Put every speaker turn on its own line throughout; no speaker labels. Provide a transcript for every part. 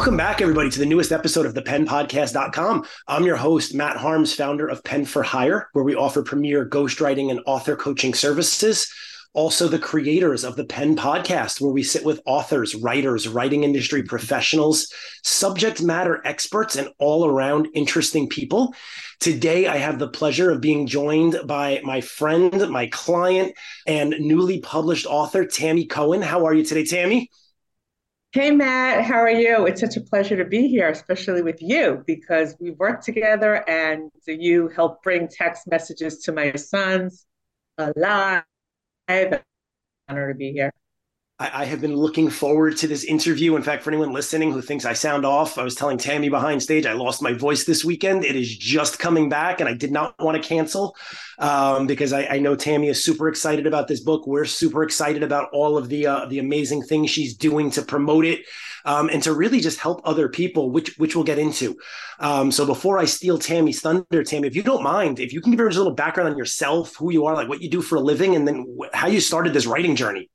Welcome back, everybody, to the newest episode of the penpodcast.com. I'm your host, Matt Harms, founder of Pen for Hire, where we offer premier ghostwriting and author coaching services also the creators of the Pen Podcast, where we sit with authors, writers, writing industry professionals, subject matter experts, and all around interesting people. Today, I have the pleasure of being joined by my friend, my client, and newly published author, Tammy Cohen. How are you today, Tammy?
Hey, Matt, how are you? It's such a pleasure to be here, especially with you, because we work together and you help bring text messages to my sons alive honor to be here.
I, I have been looking forward to this interview. In fact, for anyone listening who thinks I sound off, I was telling Tammy behind stage I lost my voice this weekend. It is just coming back, and I did not want to cancel um, because I, I, know Tammy is super excited about this book. We're super excited about all of the uh, the amazing things she's doing to promote it um, and to really just help other people, which which we'll get into. Um, so before I steal Tammy's thunder, Tammy, if you don't mind, if you can give her a little background on yourself, who you are, like what you do for a living, and then how you started this writing journey.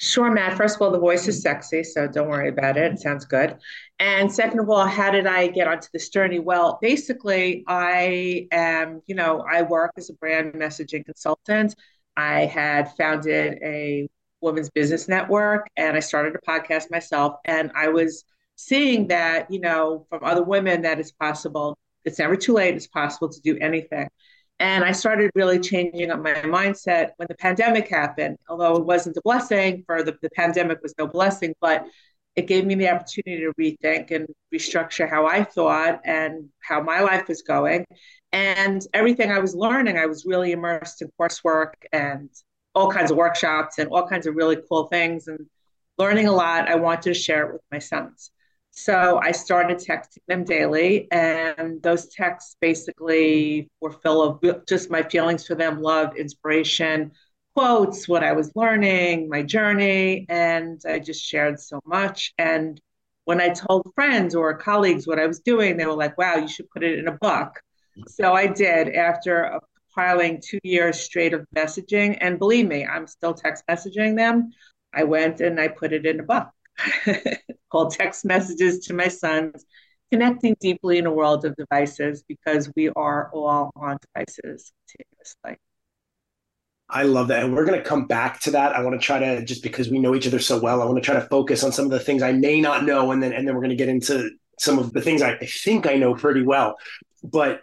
Sure, Matt. First of all, the voice is sexy, so don't worry about it. It sounds good. And second of all, how did I get onto this journey? Well, basically, I am, you know, I work as a brand messaging consultant. I had founded a women's business network and I started a podcast myself. And I was seeing that, you know, from other women that it's possible. It's never too late. It's possible to do anything. And I started really changing up my mindset when the pandemic happened, although it wasn't a blessing for the, the pandemic was no blessing, but it gave me the opportunity to rethink and restructure how I thought and how my life was going. And everything I was learning, I was really immersed in coursework and all kinds of workshops and all kinds of really cool things and learning a lot. I wanted to share it with my sons. So I started texting them daily, and those texts basically were full of just my feelings for them, love, inspiration, quotes, what I was learning, my journey, and I just shared so much. And when I told friends or colleagues what I was doing, they were like, wow, you should put it in a book. So I did after compiling two years straight of messaging. And believe me, I'm still text messaging them. I went and I put it in a book. called Text Messages to My Sons Connecting Deeply in a World of Devices because we are all on devices continuously.
I love that. And we're going to come back to that. I want to try to just because we know each other so well, I want to try to focus on some of the things I may not know and then and then we're going to get into some of the things I think I know pretty well. But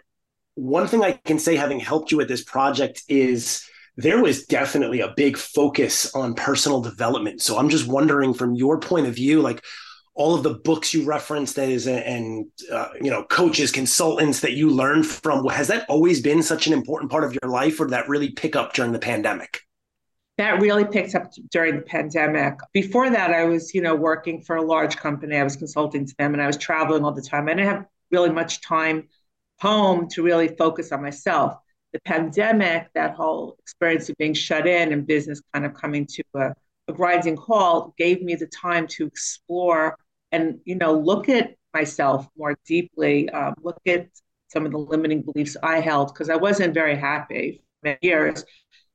one thing I can say having helped you with this project is there was definitely a big focus on personal development. So I'm just wondering from your point of view like all of the books you referenced that is and uh, you know coaches consultants that you learned from has that always been such an important part of your life or did that really pick up during the pandemic?
That really picked up during the pandemic. Before that i was you know working for a large company. I was consulting to them and i was traveling all the time. I didn't have really much time home to really focus on myself the pandemic that whole experience of being shut in and business kind of coming to a, a grinding halt gave me the time to explore and you know look at myself more deeply um, look at some of the limiting beliefs i held because i wasn't very happy for years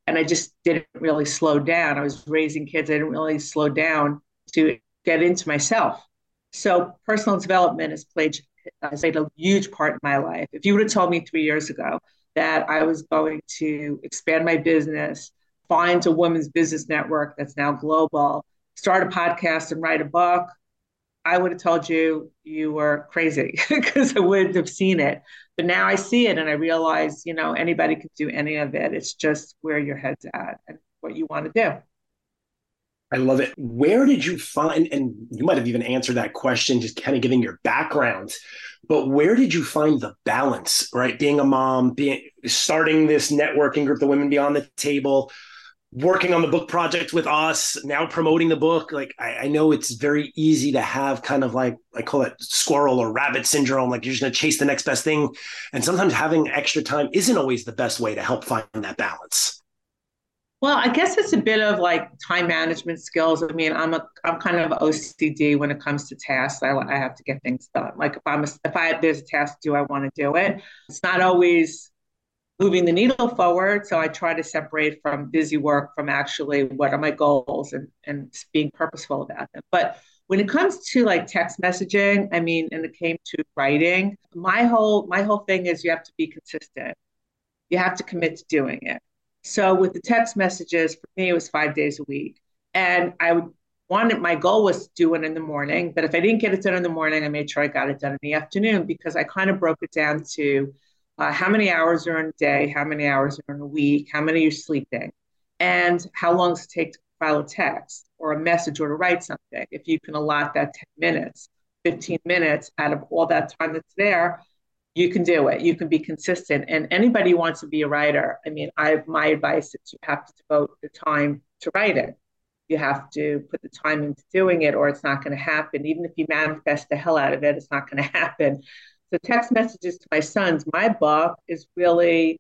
and i just didn't really slow down. I was raising kids i didn't really slow down to get into myself. So personal development has played has played a huge part in my life. If you would have told me three years ago that i was going to expand my business find a women's business network that's now global start a podcast and write a book I would have told you you were crazy because I wouldn't have seen it. But now I see it and I realize, you know, anybody can do any of it. It's just where your head's at and what you want to do.
I love it. Where did you find, and you might have even answered that question, just kind of giving your background, but where did you find the balance, right? Being a mom, being starting this networking group, the Women Beyond the Table, working on the book project with us, now promoting the book. Like I, I, know it's very easy to have kind of like I call it squirrel or rabbit syndrome, like you're just gonna chase the next best thing. And sometimes having extra time isn't always the best way to help find that balance.
Well, I guess it's a bit of like time management skills. I mean, I'm a I'm kind of OCD when it comes to tasks. I, I have to get things done. Like if I'm a, if I there's a task to do, I want to do it. It's not always moving the needle forward. So I try to separate from busy work from actually what are my goals and, and being purposeful about them. But when it comes to like text messaging, I mean, and it came to writing, my whole my whole thing is you have to be consistent. You have to commit to doing it. So with the text messages, for me, it was five days a week. And I would wanted my goal was to do it in the morning, but if I didn't get it done in the morning, I made sure I got it done in the afternoon because I kind of broke it down to uh, how many hours are in a day, how many hours are in a week, how many you're sleeping, and how long does it take to file a text or a message or to write something. If you can allot that 10 minutes, 15 minutes out of all that time that's there, you can do it. You can be consistent. And anybody who wants to be a writer, I mean, I my advice is you have to devote the time to write it you have to put the time into doing it or it's not going to happen. Even if you manifest the hell out of it, it's not going to happen. So text messages to my sons, my book is really,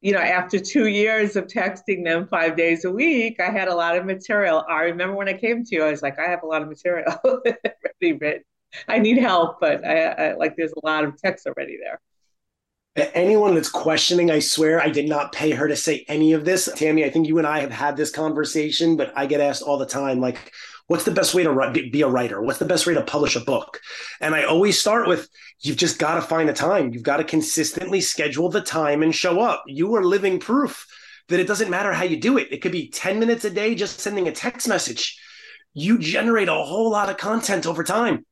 you know, after two years of texting them five days a week, I had a lot of material. I remember when I came to you, I was like, I have a lot of material already written. I need help, but I, I like there's a lot of text already there.
Anyone that's questioning, I swear I did not pay her to say any of this. Tammy, I think you and I have had this conversation, but I get asked all the time, like, what's the best way to be a writer? What's the best way to publish a book? And I always start with, you've just got to find the time. You've got to consistently schedule the time and show up. You are living proof that it doesn't matter how you do it. It could be 10 minutes a day just sending a text message. You generate a whole lot of content over time.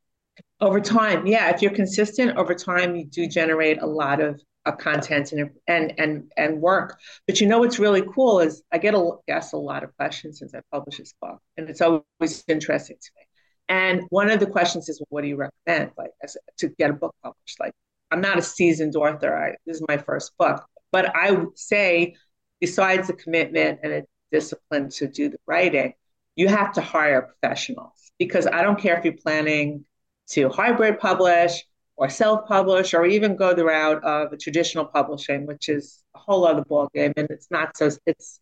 Over time, yeah. If you're consistent over time, you do generate a lot of of content and and and and work. But you know what's really cool is I get a asked a lot of questions since I published this book, and it's always interesting to me. And one of the questions is, well, what do you recommend, like as, to get a book published? Like I'm not a seasoned author. I, this is my first book, but I would say, besides the commitment and a discipline to do the writing, you have to hire professionals because I don't care if you're planning to hybrid publish or self-publish or even go the route of traditional publishing, which is a whole other ballgame. And it's not so it's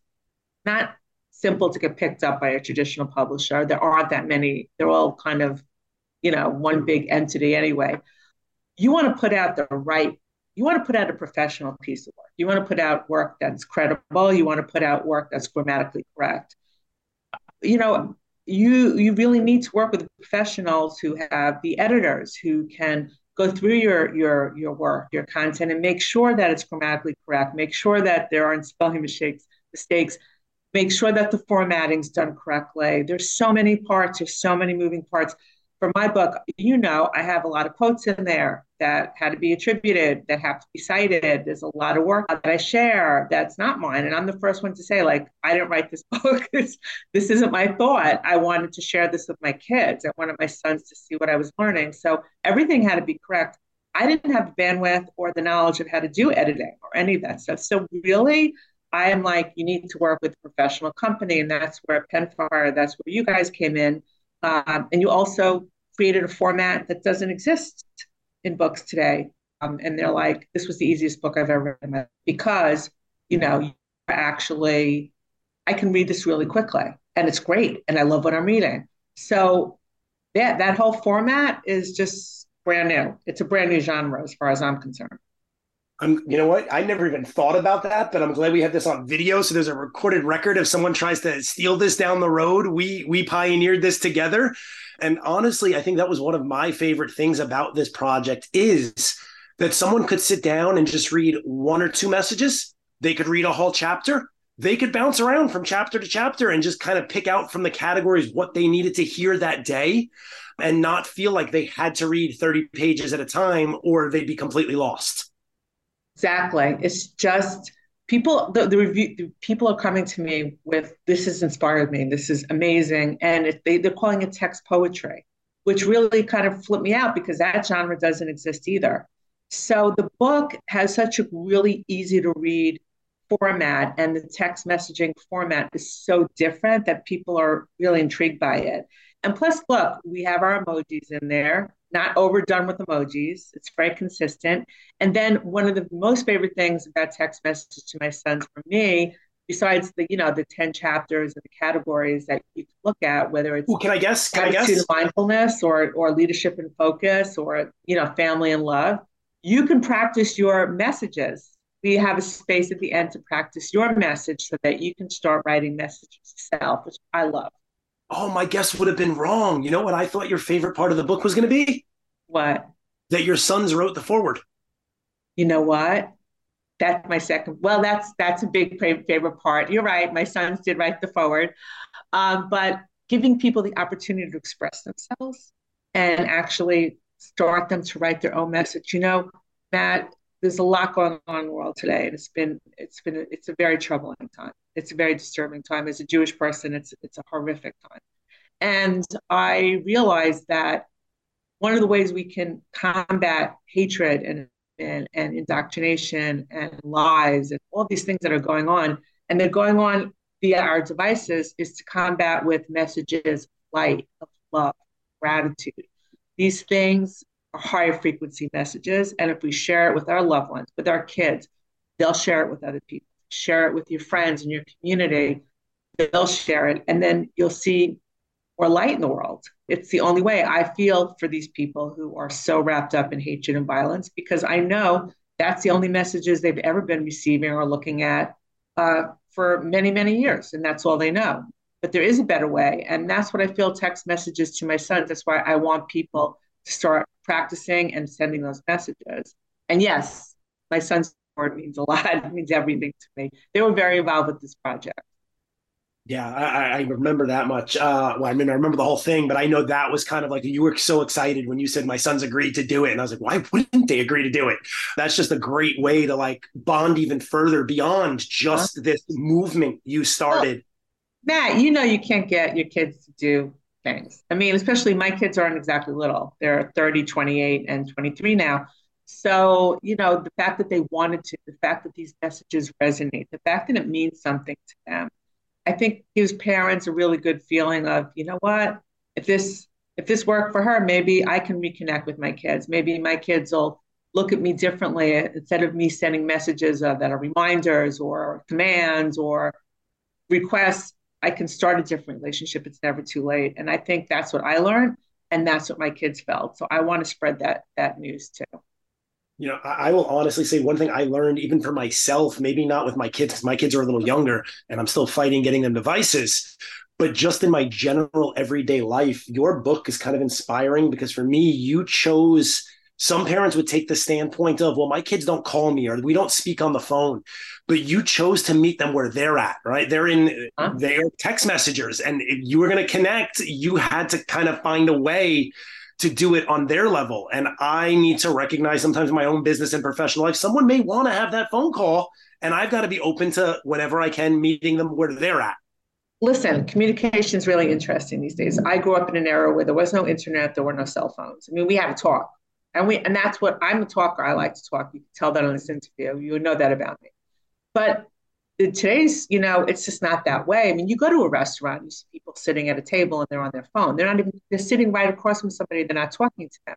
not simple to get picked up by a traditional publisher. There aren't that many. They're all kind of, you know, one big entity anyway. You want to put out the right, you want to put out a professional piece of work. You want to put out work that's credible. You want to put out work that's grammatically correct. You know, you you really need to work with professionals who have the editors who can go through your your your work, your content, and make sure that it's grammatically correct. Make sure that there aren't spelling mistakes. Mistakes. Make sure that the formatting's done correctly. There's so many parts. There's so many moving parts for my book, you know, I have a lot of quotes in there that had to be attributed, that have to be cited. There's a lot of work that I share that's not mine. And I'm the first one to say, like, I didn't write this book. this, this isn't my thought. I wanted to share this with my kids. I wanted my sons to see what I was learning. So everything had to be correct. I didn't have the bandwidth or the knowledge of how to do editing or any of that stuff. So really, I am like, you need to work with a professional company. And that's where Pen for Hire, that's where you guys came in um, and you also created a format that doesn't exist in books today. Um, and they're like, this was the easiest book I've ever read because, you know, actually, I can read this really quickly and it's great. And I love what I'm reading. So yeah, that whole format is just brand new. It's a brand new genre as far as I'm concerned.
I'm, you know what? I never even thought about that, but I'm glad we have this on video. So there's a recorded record. If someone tries to steal this down the road, we we pioneered this together. And honestly, I think that was one of my favorite things about this project is that someone could sit down and just read one or two messages. They could read a whole chapter. They could bounce around from chapter to chapter and just kind of pick out from the categories what they needed to hear that day and not feel like they had to read 30 pages at a time or they'd be completely lost.
Exactly. It's just people the, the review the people are coming to me with this has inspired me. This is amazing. And it, they, they're calling it text poetry, which really kind of flipped me out because that genre doesn't exist either. So the book has such a really easy to read format and the text messaging format is so different that people are really intrigued by it. And plus, look, we have our emojis in there not overdone with emojis. It's very consistent. And then one of the most favorite things about text messages to my sons for me, besides the you know the ten chapters and the categories that you can look at, whether it's
Ooh, can I guess? Can I guess?
mindfulness or or leadership and focus or you know family and love, you can practice your messages. We have a space at the end to practice your message so that you can start writing messages yourself, which I love.
Oh, my guess would have been wrong. You know what I thought your favorite part of the book was going to be?
What?
That your sons wrote the foreword.
You know what? That's my second. Well, that's that's a big favorite part. You're right. My sons did write the foreword, um, but giving people the opportunity to express themselves and actually start them to write their own message. You know, Matt, there's a lot going on in the world today, and it's been it's been a, it's a very troubling time. It's a very disturbing time. As a Jewish person, it's it's a horrific time, and I realized that one of the ways we can combat hatred and and, and indoctrination and lies and all these things that are going on, and they're going on via our devices, is to combat with messages of light, of love, gratitude. These things higher frequency messages. And if we share it with our loved ones, with our kids, they'll share it with other people. Share it with your friends and your community, they'll share it. And then you'll see more light in the world. It's the only way I feel for these people who are so wrapped up in hatred and violence because I know that's the only messages they've ever been receiving or looking at uh, for many, many years. And that's all they know. But there is a better way. And that's what I feel text messages to my sons. That's why I want people start practicing and sending those messages. And yes, my son's support means a lot. It means everything to me. They were very involved with this project.
Yeah, I, I remember that much. Uh, well, I mean, I remember the whole thing, but I know that was kind of like you were so excited when you said my sons agreed to do it, and I was like, why wouldn't they agree to do it? That's just a great way to like bond even further beyond just this movement you started.
Well, Matt, you know you can't get your kids to do things. I mean, especially my kids aren't exactly little. They're 30, 28, and 23 now. So, you know, the fact that they wanted to, the fact that these messages resonate, the fact that it means something to them, I think gives parents a really good feeling of, you know what, if this if this worked for her, maybe I can reconnect with my kids. Maybe my kids will look at me differently instead of me sending messages uh, that are reminders or commands or requests. I can start a different relationship. It's never too late. And I think that's what I learned and that's what my kids felt. So I want to spread that that news too.
You know, I, will honestly say one thing I learned even for myself, maybe not with my kids, because my kids are a little younger and I'm still fighting getting them devices. But just in my general everyday life, your book is kind of inspiring because for me, you chose some parents would take the standpoint of, well, my kids don't call me or we don't speak on the phone, but you chose to meet them where they're at, right? They're in, huh? they're text messengers and you were going to connect, you had to kind of find a way to do it on their level. And I need to recognize sometimes in my own business and professional life, someone may want to have that phone call and I've got to be open to whenever I can meeting them where they're at.
Listen, communication is really interesting these days. I grew up in an era where there was no internet, there were no cell phones. I mean, we had to talk and we and that's what I'm a talker. I like to talk. You can tell that on this interview. You know that about me. But today's, you know, it's just not that way. I mean, you go to a restaurant, you see people sitting at a table and they're on their phone. They're not even they're sitting right across from somebody, they're not talking to them.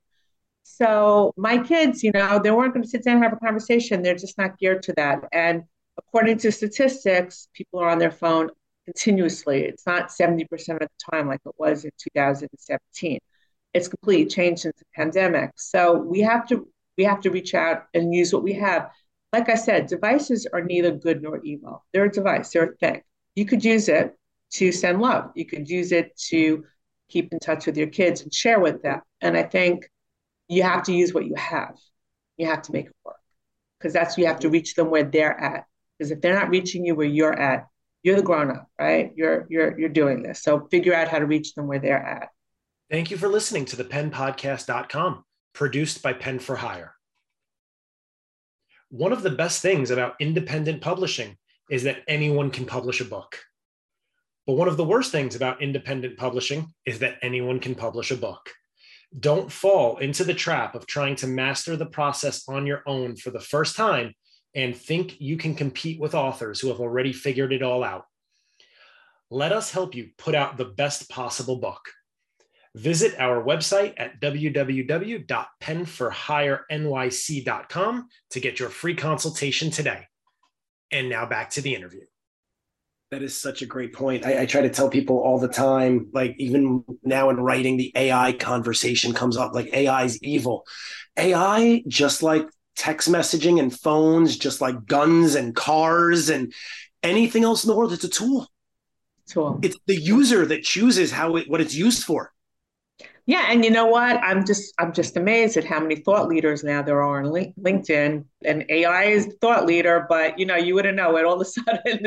So my kids, you know, they weren't going to sit down and have a conversation. They're just not geared to that. And according to statistics, people are on their phone continuously. It's not 70% of the time like it was in 2017 it's completely changed since the pandemic. So we have to we have to reach out and use what we have. Like I said, devices are neither good nor evil. They're a device, they're a thing. You could use it to send love. You could use it to keep in touch with your kids and share with them. And I think you have to use what you have. You have to make it work because that's you have to reach them where they're at. Because if they're not reaching you where you're at, you're the grown up, right? You're you're you're doing this. So figure out how to reach them where they're at.
Thank you for listening to the penpodcast.com, produced by Pen for Hire. One of the best things about independent publishing is that anyone can publish a book. But one of the worst things about independent publishing is that anyone can publish a book. Don't fall into the trap of trying to master the process on your own for the first time and think you can compete with authors who have already figured it all out. Let us help you put out the best possible book. Visit our website at www.penforhirenyc.com to get your free consultation today. And now back to the interview. That is such a great point. I, I, try to tell people all the time, like even now in writing, the AI conversation comes up like AI is evil. AI, just like text messaging and phones, just like guns and cars and anything else in the world, it's a tool
tool.
It's the user that chooses how it, what it's used for.
Yeah, and you know what? I'm just I'm just amazed at how many thought leaders now there are on LinkedIn. And AI is thought leader, but you know, you wouldn't know it. All of a sudden,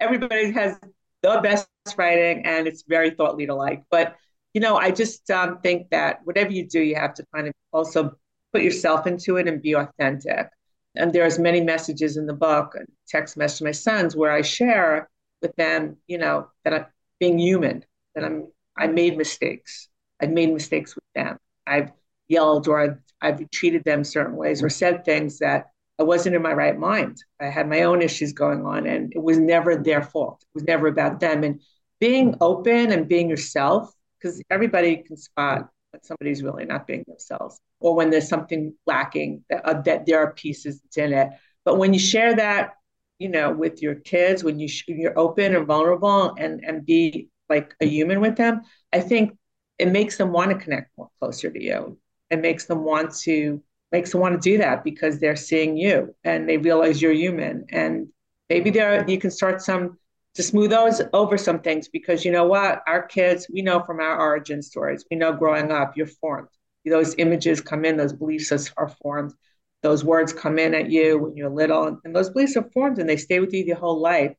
everybody has the best writing, and it's very thought leader like. But you know, I just um, think that whatever you do, you have to kind of also put yourself into it and be authentic. And there's many messages in the book, text message to my sons, where I share with them, you know, that I'm being human, that I'm I made mistakes I've made mistakes with them. I've yelled or I've, I've treated them certain ways or said things that I wasn't in my right mind. I had my own issues going on and it was never their fault. It was never about them. And being open and being yourself, because everybody can spot when somebody's really not being themselves or when there's something lacking that, uh, that there are pieces in it. But when you share that, you know, with your kids, when you sh- you're open and vulnerable and, and be like a human with them, I think it makes them want to connect more closer to you. It makes them want to makes them want to do that because they're seeing you and they realize you're human. And maybe there you can start some to smooth those over some things because you know what? Our kids, we know from our origin stories, we know growing up, you're formed. Those images come in, those beliefs are formed. Those words come in at you when you're little, and those beliefs are formed and they stay with you your whole life.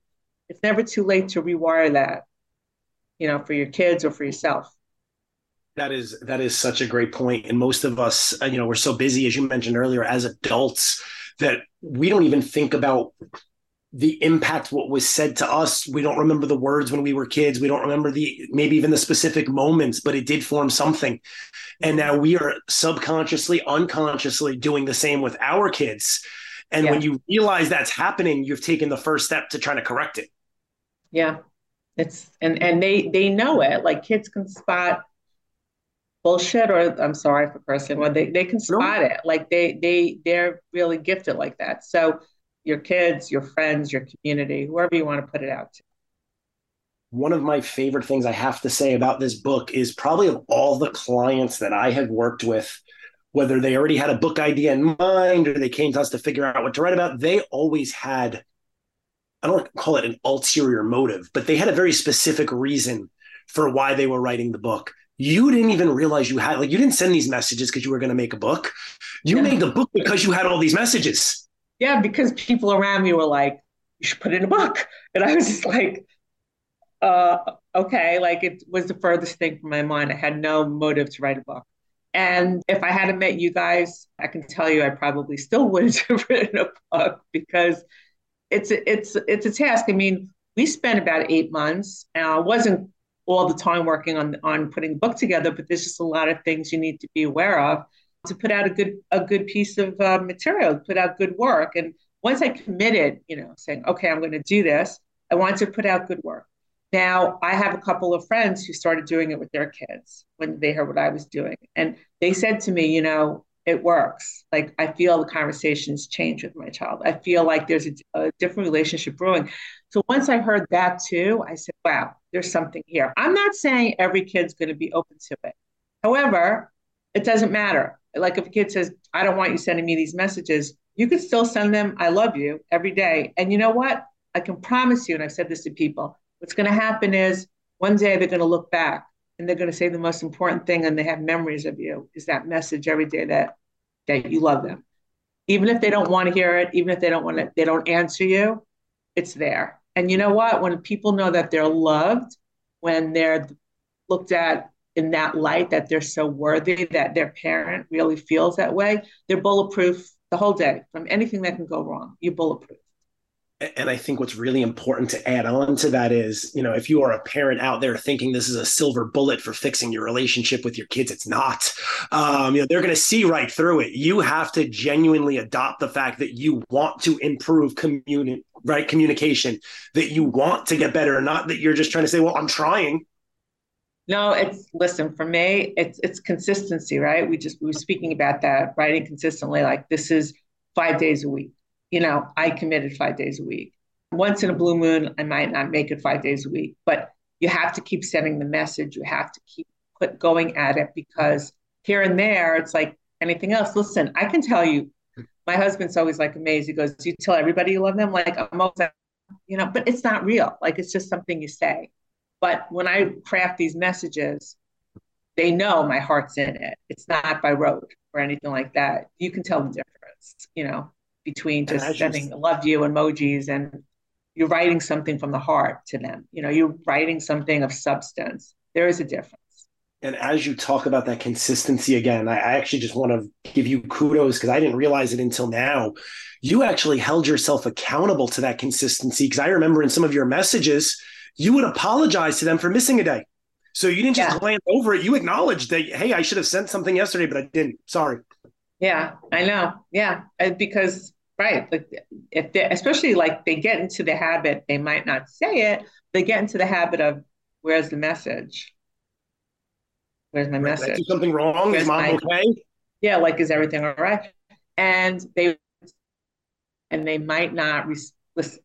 It's never too late to rewire that, you know, for your kids or for yourself.
That is that is such a great point, and most of us, uh, you know, we're so busy, as you mentioned earlier, as adults, that we don't even think about the impact what was said to us. We don't remember the words when we were kids. We don't remember the maybe even the specific moments, but it did form something. And now we are subconsciously, unconsciously doing the same with our kids. And yeah. when you realize that's happening, you've taken the first step to trying to correct it.
Yeah. It's and and they they know it. Like kids can spot bullshit or I'm sorry for cursing when they, they can spot no. it. Like they they they're really gifted like that. So your kids, your friends, your community, whoever you want to put it out to.
One of my favorite things I have to say about this book is probably of all the clients that I have worked with, whether they already had a book idea in mind or they came to us to figure out what to write about, they always had, I don't call it an ulterior motive, but they had a very specific reason for why they were writing the book you didn't even realize you had like you didn't send these messages because you were going to make a book. You yeah. made the book because you had all these messages.
Yeah because people around me were like you should put in a book. And i was just like uh okay like it was the furthest thing from my mind. I had no motive to write a book. And if i hadn't met you guys i can tell you i probably still wouldn't have written a book because it's a, it's it's a task. I mean we spent about eight months. And i wasn't all the time working on on putting the book together, but there's just a lot of things you need to be aware of to put out a good a good piece of uh, material, put out good work. And once I committed, you know, saying, okay, I'm going to do this, I want to put out good work. Now I have a couple of friends who started doing it with their kids when they heard what I was doing, and they said to me, you know, it works. Like I feel the conversations change with my child. I feel like there's a, a, different relationship brewing. So once I heard that too, I said, wow, there's something here. I'm not saying every kid's going to be open to it. However, it doesn't matter. Like if a kid says, I don't want you sending me these messages, you could still send them, I love you every day. And you know what? I can promise you, and I've said this to people, what's going to happen is one day they're going to look back and they're going to say the most important thing and they have memories of you is that message every day that that you love them even if they don't want to hear it even if they don't want to they don't answer you it's there and you know what? When people know that they're loved when they're looked at in that light that they're so worthy that their parent really feels that way they're bulletproof the whole day from anything that can go wrong. You're bulletproof
and I think what's really important to add on to that is, you know, if you are a parent out there thinking this is a silver bullet for fixing your relationship with your kids, it's not. Um, you know, they're going to see right through it. You have to genuinely adopt the fact that you want to improve communi- right communication, that you want to get better, not that you're just trying to say, "Well, I'm trying."
No, it's listen for me. It's it's consistency, right? We just we were speaking about that writing consistently. Like this is five days a week you know, I committed five days a week. Once in a blue moon, I might not make it five days a week, but you have to keep sending the message. You have to keep put going at it because here and there, it's like anything else. Listen, I can tell you, my husband's always like amazed. He goes, "You tell everybody you love them." Like I'm always, you know, but it's not real. Like it's just something you say. But when I craft these messages, they know my heart's in it. It's not by rote or anything like that. You can tell the difference, you know, between just sending just... love you emojis and you're writing something from the heart to them. You know, you're writing something of substance. There is a difference.
And as you talk about that consistency again, I, I actually just want to give you kudos because I didn't realize it until now. You actually held yourself accountable to that consistency because I remember in some of your messages, you would apologize to them for missing a day. So you didn't just yeah. glance over it. You acknowledged that, hey, I should have sent something yesterday, but I didn't. Sorry.
Yeah, I know. Yeah, because right, like if they, especially like they get into the habit, they might not say it. They get into the habit of, "Where's the message? Where's my right, message?
something wrong? Where's is mom my, okay?
Yeah, like is everything all right? And they and they might not.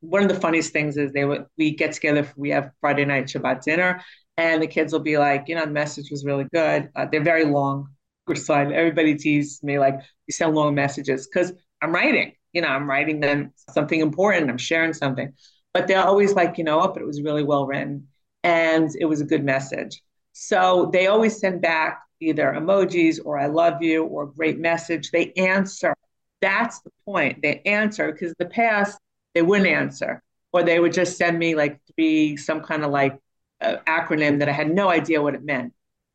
one of the funniest things is they would we get together. We have Friday night Shabbat dinner, and the kids will be like, you know, the message was really good. Uh, they're very long. Everybody teases me like you send long messages because I'm writing. You know, I'm writing them something important. I'm sharing something, but they're always like, you know, oh, but it was really well written and it was a good message. So they always send back either emojis or I love you or great message. They answer. That's the point. They answer because the past they wouldn't answer or they would just send me like three some kind of like uh, acronym that I had no idea what it meant.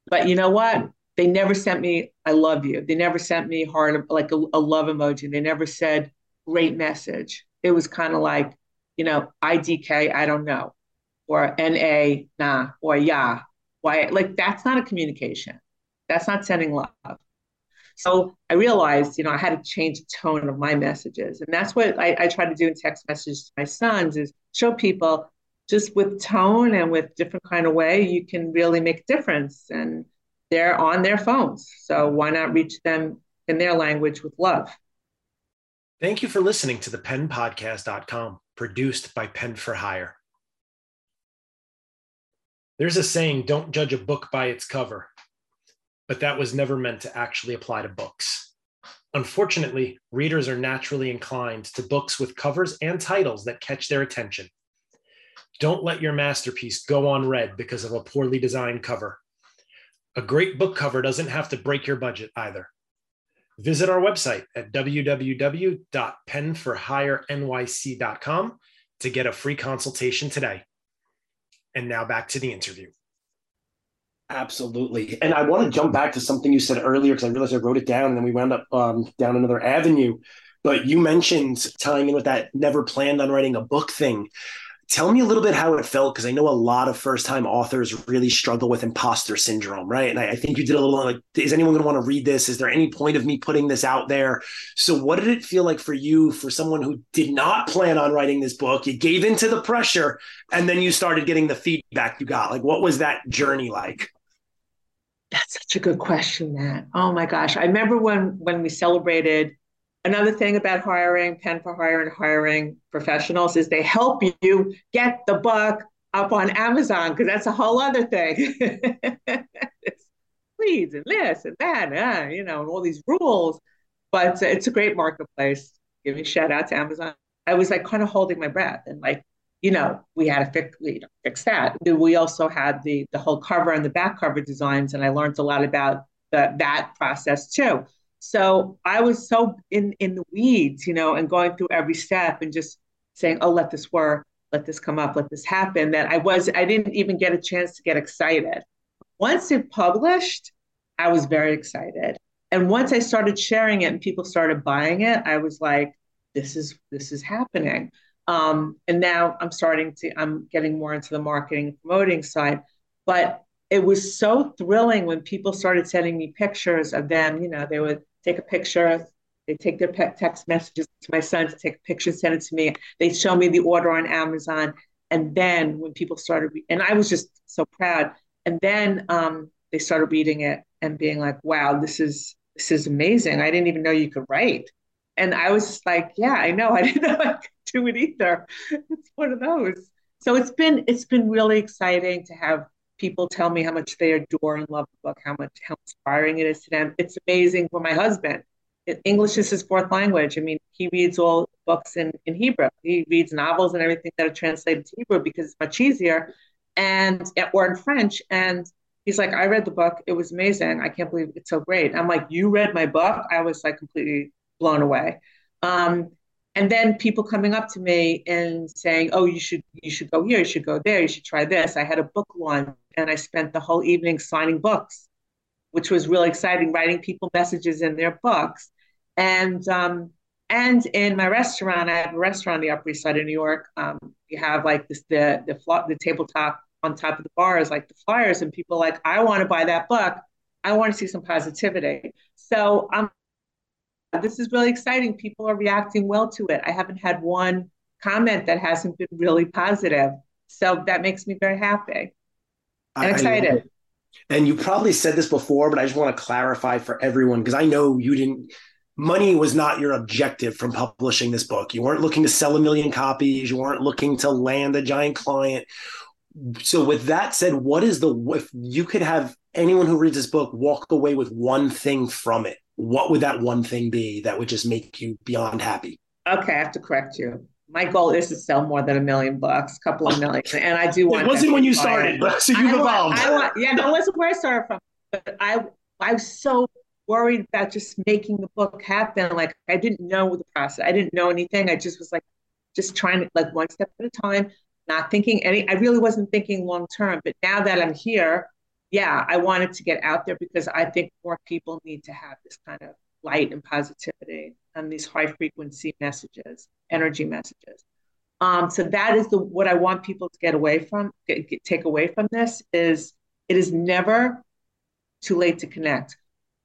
But you know what? They never sent me "I love you." They never sent me heart like a, a love emoji. They never said "great message." It was kind of like, you know, IDK, I don't know, or NA, nah, or yeah, why? Like that's not a communication. That's not sending love. So I realized, you know, I had to change the tone of my messages. And that's what I, I try to do in text messages to my sons is show people just with tone and with different kind of way, you can really make a difference. And they're on their phones. So why not reach them in their language with love?
Thank you for listening to the penpodcast.com, produced by Pen for Hire. There's a saying, don't judge a book by its cover, but that was never meant to actually apply to books. Unfortunately, readers are naturally inclined to books with covers and titles that catch their attention. Don't let your masterpiece go unread because of a poorly designed cover. A great book cover doesn't have to break your budget either. Visit our website at www.penforhirenyc.com to get a free consultation today. And now back to the interview. Absolutely. And I want to jump back to something you said earlier because I realized I wrote it down and then we wound up um, down another avenue. But you mentioned tying in with that never planned on writing a book thing. Tell me a little bit how it felt because I know a lot of first time authors really struggle with imposter syndrome, right? And I, I think you did a little like, is anyone going to want to read this? Is there any point of me putting this out there? So, what did it feel like for you, for someone who did not plan on writing this book? You gave into the pressure and then you started getting the feedback you got. Like, what was that journey like?
That's such a good question, Matt. Oh my gosh. I remember when when we celebrated Another thing about hiring, Pen for Hire and hiring professionals is they help you get the book up on Amazon because that's a whole other thing. Leads and this and that, uh, you know, and all these rules. But it's a great marketplace. Give me shout out to Amazon. I was like kind of holding my breath and like, you know, we had to fix, you know, fix that. We also had the the whole cover and the back cover designs, and I learned a lot about the, that process too. So I was so in in the weeds, you know, and going through every step and just saying, "Oh, let this work, let this come up, let this happen." That I was I didn't even get a chance to get excited. Once it published, I was very excited. And once I started sharing it and people started buying it, I was like, "This is this is happening." Um, and now I'm starting to I'm getting more into the marketing and promoting side. But it was so thrilling when people started sending me pictures of them. You know, they would take a picture. They take their text messages to my son to take a picture, send it to me. They show me the order on Amazon. And then when people started, and I was just so proud. And then um, they started reading it and being like, "Wow, this is this is amazing! I didn't even know you could write." And I was like, "Yeah, I know. I didn't know I could do it either." It's one of those. So it's been it's been really exciting to have people tell me how much they adore and love the book, how much how inspiring it is to them. It's amazing for my husband. English is his fourth language. I mean, he reads all books in, in Hebrew. He reads novels and everything that are translated to Hebrew because it's much easier. and or in French. And he's like, I read the book. It was amazing. I can't believe it's so great. I'm like, you read my book? I was like completely blown away. Um, and then people coming up to me and saying, "Oh, you should you should go here, you should go there, you should try this." I had a book launch, and I spent the whole evening signing books, which was really exciting. Writing people messages in their books, and um, and in my restaurant, I have a restaurant on the Upper East Side of New York. Um, you have like this the the the tabletop on top of the bar is like the flyers, and people like, I want to buy that book. I want to see some positivity. So um, this is really exciting. People are reacting well to it. I haven't had one comment that hasn't been really positive. So that makes me very happy and excited.
And you probably said this before, but I just want to clarify for everyone because I know you didn't money was not your objective from publishing this book. You weren't looking to sell a million copies. You weren't looking to land a giant client. So, with that said, what is the, if you could have anyone who reads this book walk away with one thing from it, what would that one thing be that would just make you beyond happy?
Okay, I have to correct you. My goal is to sell more than a million bucks, a couple of million, and I do want.
It wasn't when you started, but so you've
I
evolved.
Want, I want, yeah, no, it wasn't where I started from, but I, I was so worried about just making the book happen. Like I didn't know the process. I didn't know anything. I just was like, just trying to like one step at a time, not thinking any. I really wasn't thinking long term. But now that I'm here, yeah, I wanted to get out there because I think more people need to have this kind of light and positivity and these high frequency messages, energy messages. Um, so that is the what I want people to get away from, get, get, take away from this is it is never too late to connect.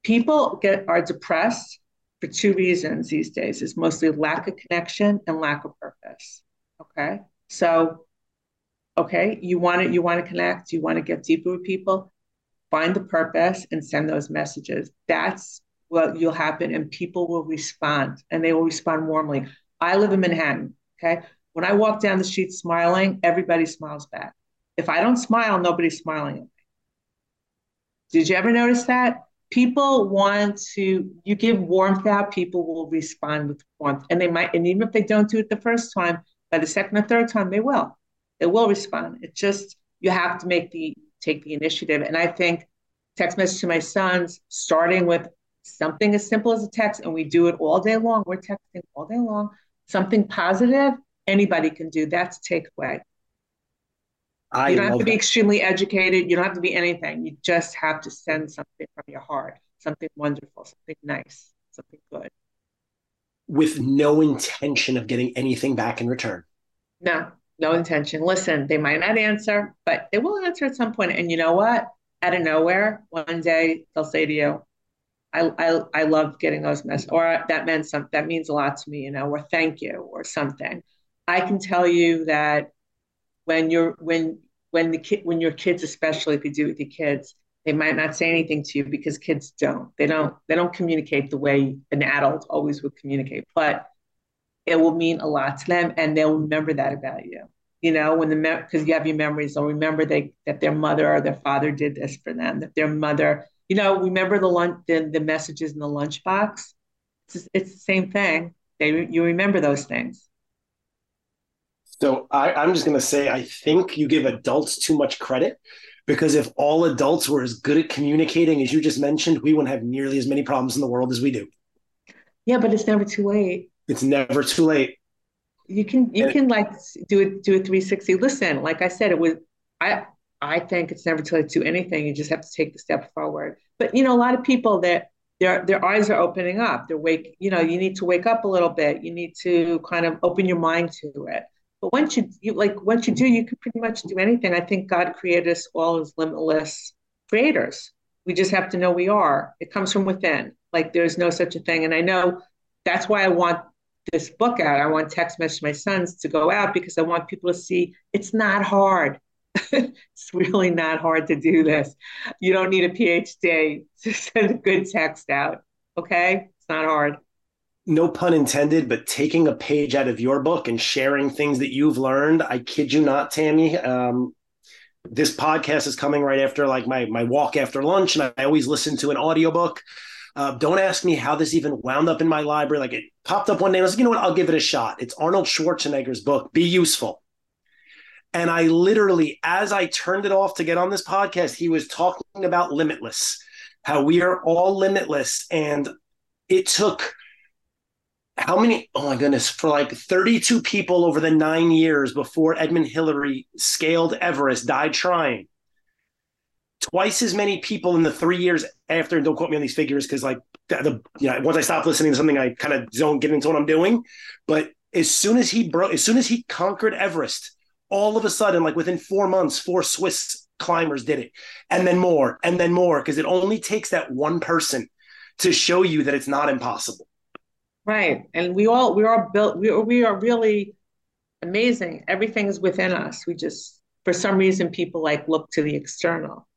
People get are depressed for two reasons these days. Is mostly lack of connection and lack of purpose. Okay? So okay you want to you want to connect you want to get deeper with people find the purpose and send those messages. That's what will happen and people will respond and they will respond warmly. I live in manhattan okay? When i walk down the street smiling everybody smiles back. If i don't smile nobody's smiling at me. Did you ever notice that? People want to you give warmth out people will respond with warmth. And they might and even if they don't do it the first time by the second or third time they will. They will respond. It's just you have to make the take the initiative and i think text message to my sons starting with something as simple as a text and we do it all day long we're texting all day long something positive anybody can do that's takeaway I you don't have to be that. extremely educated. You don't have to be anything. You just have to send something from your heart, something wonderful, something nice, something good.
With no intention of getting anything back in return.
No, no intention. Listen, they might not answer, but they will answer at some point. And you know what? Out of nowhere, one day they'll say to you, I, I, I love getting those messages, or that meant something, that means a lot to me, you know, or thank you, or something. I can tell you that when you're when when the kid when your kids especially if you do it with your kids they might not say anything to you because kids don't they don't they don't communicate the way an adult always would communicate but it will mean a lot to them and they'll remember that about you you know when the because you have your memories they'll remember they that their mother or their father did this for them that their mother you know remember the lunch the, the messages in the lunchbox it's, it's the same thing they you remember those things
so I, I'm just going to say, I think you give adults too much credit because if all adults were as good at communicating as you just mentioned, we wouldn't have nearly as many problems in the world as we do.
Yeah, but it's never too late.
It's never too late.
You can you and, can like do it do a 360. Listen, like I said, it was I I think it's never too late to do anything. You just have to take the step forward. But you know, a lot of people that their their eyes are opening up. They're wake, you know, you need to wake up a little bit. You need to kind of open your mind to it. But once you, you like once you do, you can pretty much do anything. I think God created us all as limitless creators. We just have to know we are. It comes from within. Like there's no such a thing. And I know that's why I want this book out. I want text message my sons to go out because I want people to see it's not hard. it's really not hard to do this. You don't need a PhD to send a good text out. Okay? It's not hard
no pun intended, but taking a page out of your book and sharing things that you've learned. I kid you not, Tammy. Um, this podcast is coming right after like my my walk after lunch, and I always listen to an audiobook. Uh, don't ask me how this even wound up in my library. Like it popped up one day. I was like, you know what? I'll give it a shot. It's Arnold Schwarzenegger's book, Be Useful. And I literally, as I turned it off to get on this podcast, he was talking about limitless, how we are all limitless. And it took how many oh my goodness for like 32 people over the nine years before edmund hillary scaled everest died trying twice as many people in the three years after and don't quote me on these figures because like the, the you know once i stop listening to something i kind of don't get into what i'm doing but as soon as he broke as soon as he conquered everest all of a sudden like within four months four swiss climbers did it and then more and then more because it only takes that one person to show you that it's not impossible
Right. And we all we are built we are, we are really amazing. Everything is within us. We just for some reason people like look to the external.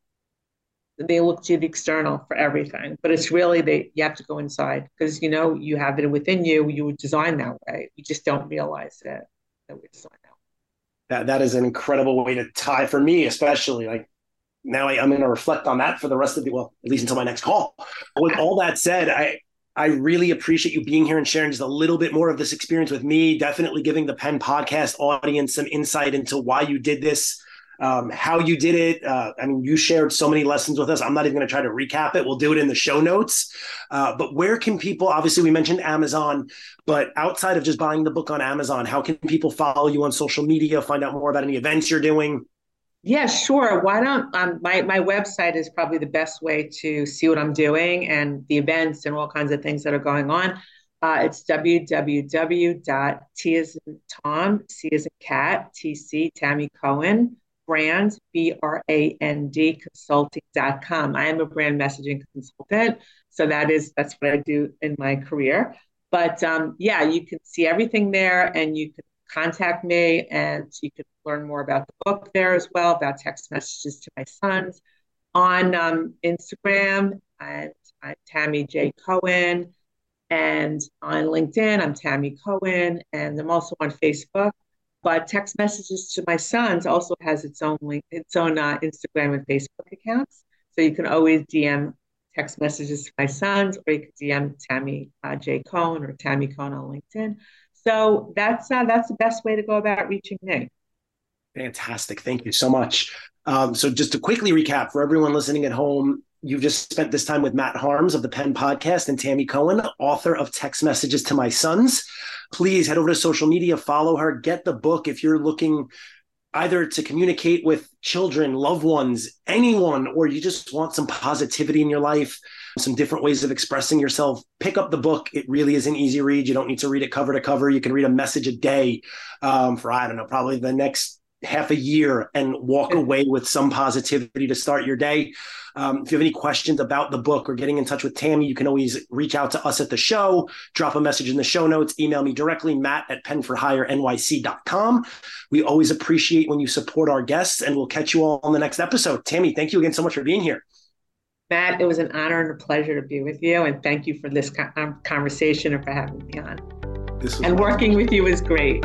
They look to the external for everything, but it's really they you have to go inside because you know you have it within you. You were designed that way. You just don't realize it that we're designed that.
That that is an incredible way to tie for me, especially like now I, am going to reflect on that for the rest of the well, at least until my next call. With all that said, I I really appreciate you being here and sharing just a little bit more of this experience with me. Definitely giving the Pen podcast audience some insight into why you did this, um, how you did it. Uh, I mean, you shared so many lessons with us. I'm not even going to try to recap it. We'll do it in the show notes. Uh, but where can people, obviously, we mentioned Amazon, but outside of just buying the book on Amazon, how can people follow you on social media, find out more about any events you're doing?
Yeah, sure. Why don't um, my my website is probably the best way to see what I'm doing and the events and all kinds of things that are going on. Uh, it's www.t as in Tom, C as in cat, TC, Tammy Cohen, brand, B R A N D consulting.com. I am a brand messaging consultant. So that is, that's what I do in my career. But um, yeah, you can see everything there and you can contact me and you can learn more about the book there as well, about text messages to my sons on um, Instagram. And I'm Tammy J. Cohen. And on LinkedIn, I'm Tammy Cohen. And I'm also on Facebook. But text messages to my sons also has its own link, its own uh, Instagram and Facebook accounts. So you can always DM text messages to my sons, or you can DM Tammy uh, J. Cohen or Tammy Cohen on LinkedIn. So that's uh, that's the best way to go about reaching me.
Fantastic. Thank you so much. Um, so, just to quickly recap for everyone listening at home, you've just spent this time with Matt Harms of the Pen Podcast and Tammy Cohen, author of Text Messages to My Sons. Please head over to social media, follow her, get the book if you're looking either to communicate with children, loved ones, anyone, or you just want some positivity in your life, some different ways of expressing yourself, pick up the book. It really is an easy read. You don't need to read it cover to cover. You can read a message a day um, for, I don't know, probably the next half a year and walk away with some positivity to start your day. Um, if you have any questions about the book or getting in touch with Tammy, you can always reach out to us at the show, drop a message in the show notes, email me directly, matt at penforhirenyc.com. We always appreciate when you support our guests, and we'll catch you all on the next episode. Tammy, thank you again so much for being here.
Matt, it was an honor and a pleasure to be with you, and thank you for this um, conversation and for having me on. and working with you is great.